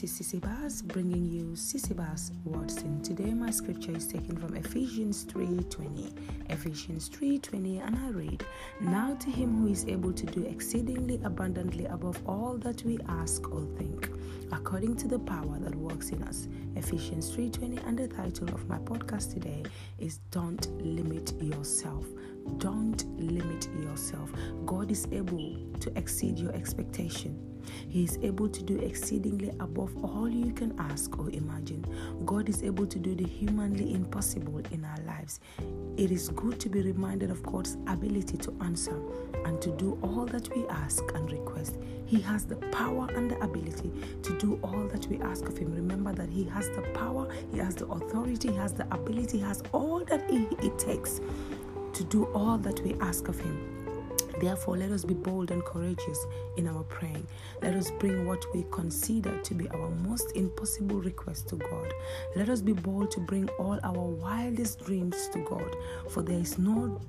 this is Sissy Bass bringing you Sissy Bass Watson. Today my scripture is taken from Ephesians 3:20. Ephesians 3:20 and I read, "Now to him who is able to do exceedingly abundantly above all that we ask or think, according to the power that works in us." Ephesians 3:20 and the title of my podcast today is Don't Limit Yourself. Don't limit yourself. God is able to exceed your expectation. He is able to do exceedingly above all you can ask or imagine. God is able to do the humanly impossible in our lives. It is good to be reminded of God's ability to answer and to do all that we ask and request. He has the power and the ability to do all that we ask of Him. Remember that He has the power, He has the authority, He has the ability, He has all that it takes to do all that we ask of Him. Therefore, let us be bold and courageous in our praying. Let us bring what we consider to be our most impossible request to God. Let us be bold to bring all our wildest dreams to God, for there is no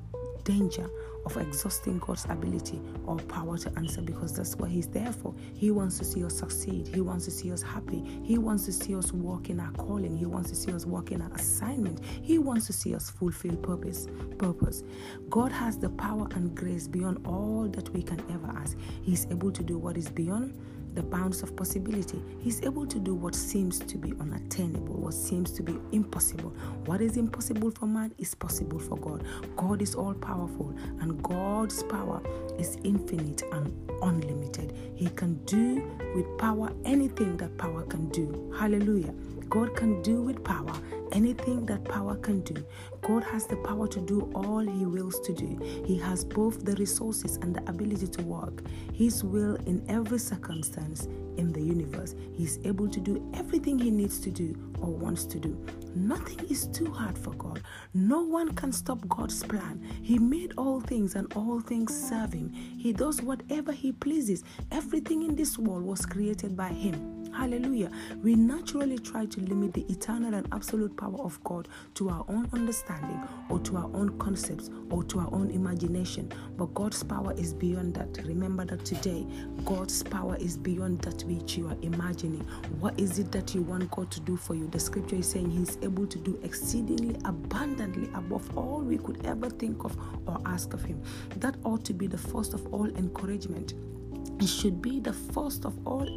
danger of exhausting God's ability or power to answer because that's what He's there for. He wants to see us succeed. He wants to see us happy. He wants to see us walk in our calling. He wants to see us walk in our assignment. He wants to see us fulfill purpose. Purpose. God has the power and grace beyond all that we can ever ask. He's able to do what is beyond the bounds of possibility. He's able to do what seems to be unattainable, what seems to be impossible. What is impossible for man is possible for God. God is all powerful, and God's power is infinite and unlimited. He can do with power anything that power can do. Hallelujah. God can do with power anything that power can do. God has the power to do all He wills to do. He has both the resources and the ability to work His will in every circumstance in the universe. He is able to do everything He needs to do or wants to do. Nothing is too hard for God. No one can stop God's plan. He made all things and all things serve Him. He does whatever He pleases. Everything in this world was created by Him. Hallelujah. We naturally try to limit the eternal and absolute power of God to our own understanding or to our own concepts or to our own imagination. But God's power is beyond that. Remember that today, God's power is beyond that which you are imagining. What is it that you want God to do for you? The scripture is saying He's able to do exceedingly abundantly above all we could ever think of or ask of Him. That ought to be the first of all encouragement it should be the first of all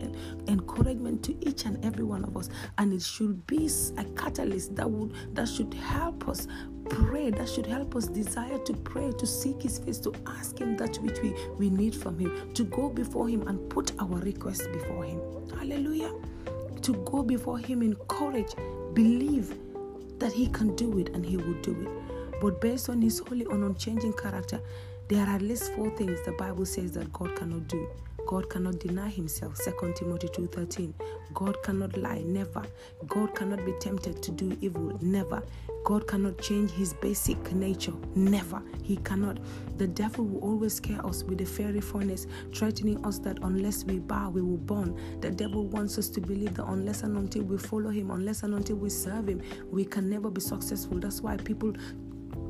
encouragement to each and every one of us. And it should be a catalyst that would that should help us pray that should help us desire to pray to seek his face to ask him that which we, we need from him to go before him and put our requests before him. Hallelujah. To go before him in courage believe that he can do it and he will do it. But based on his holy and unchanging character there are at least four things the bible says that god cannot do God cannot deny himself. 2 Timothy 2:13. God cannot lie, never. God cannot be tempted to do evil, never. God cannot change his basic nature, never. He cannot. The devil will always scare us with a fairy furnace, threatening us that unless we bow, we will burn. The devil wants us to believe that unless and until we follow him, unless and until we serve him, we can never be successful. That's why people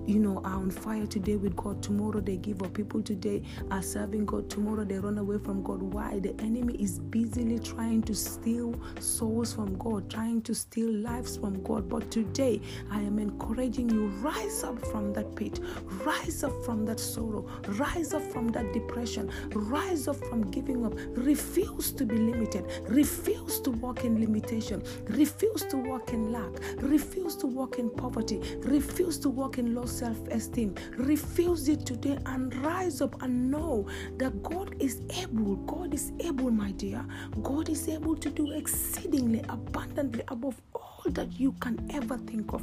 you know, are on fire today with God. Tomorrow they give up. People today are serving God. Tomorrow they run away from God. Why? The enemy is busily trying to steal souls from God, trying to steal lives from God. But today I am encouraging you rise up from that pit, rise up from that sorrow, rise up from that depression, rise up from giving up. Refuse to be limited, refuse to walk in limitation, refuse to walk in lack, refuse to walk in poverty, refuse to walk in loss self esteem. Refuse it today and rise up and know that God is able. God is able, my dear. God is able to do exceedingly abundantly above all that you can ever think of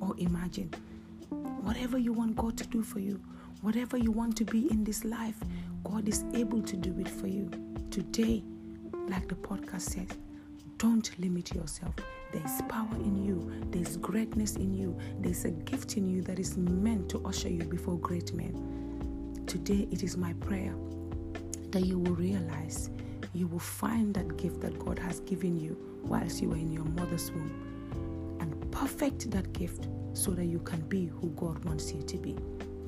or imagine. Whatever you want God to do for you, whatever you want to be in this life, God is able to do it for you. Today, like the podcast says, don't limit yourself. There's power in you, there's greatness in you, there's a gift in you that is meant to usher you before great men. Today, it is my prayer that you will realize you will find that gift that God has given you whilst you were in your mother's womb and perfect that gift so that you can be who God wants you to be.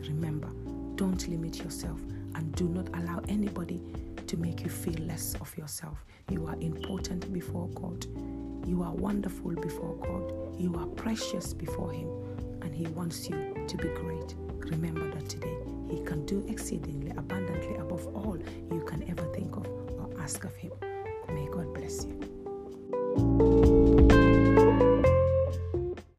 Remember, don't limit yourself and do not allow anybody to make you feel less of yourself. You are important before God. You are wonderful before God. You are precious before Him. And He wants you to be great. Remember that today He can do exceedingly abundantly above all you can ever think of or ask of Him. May God bless you.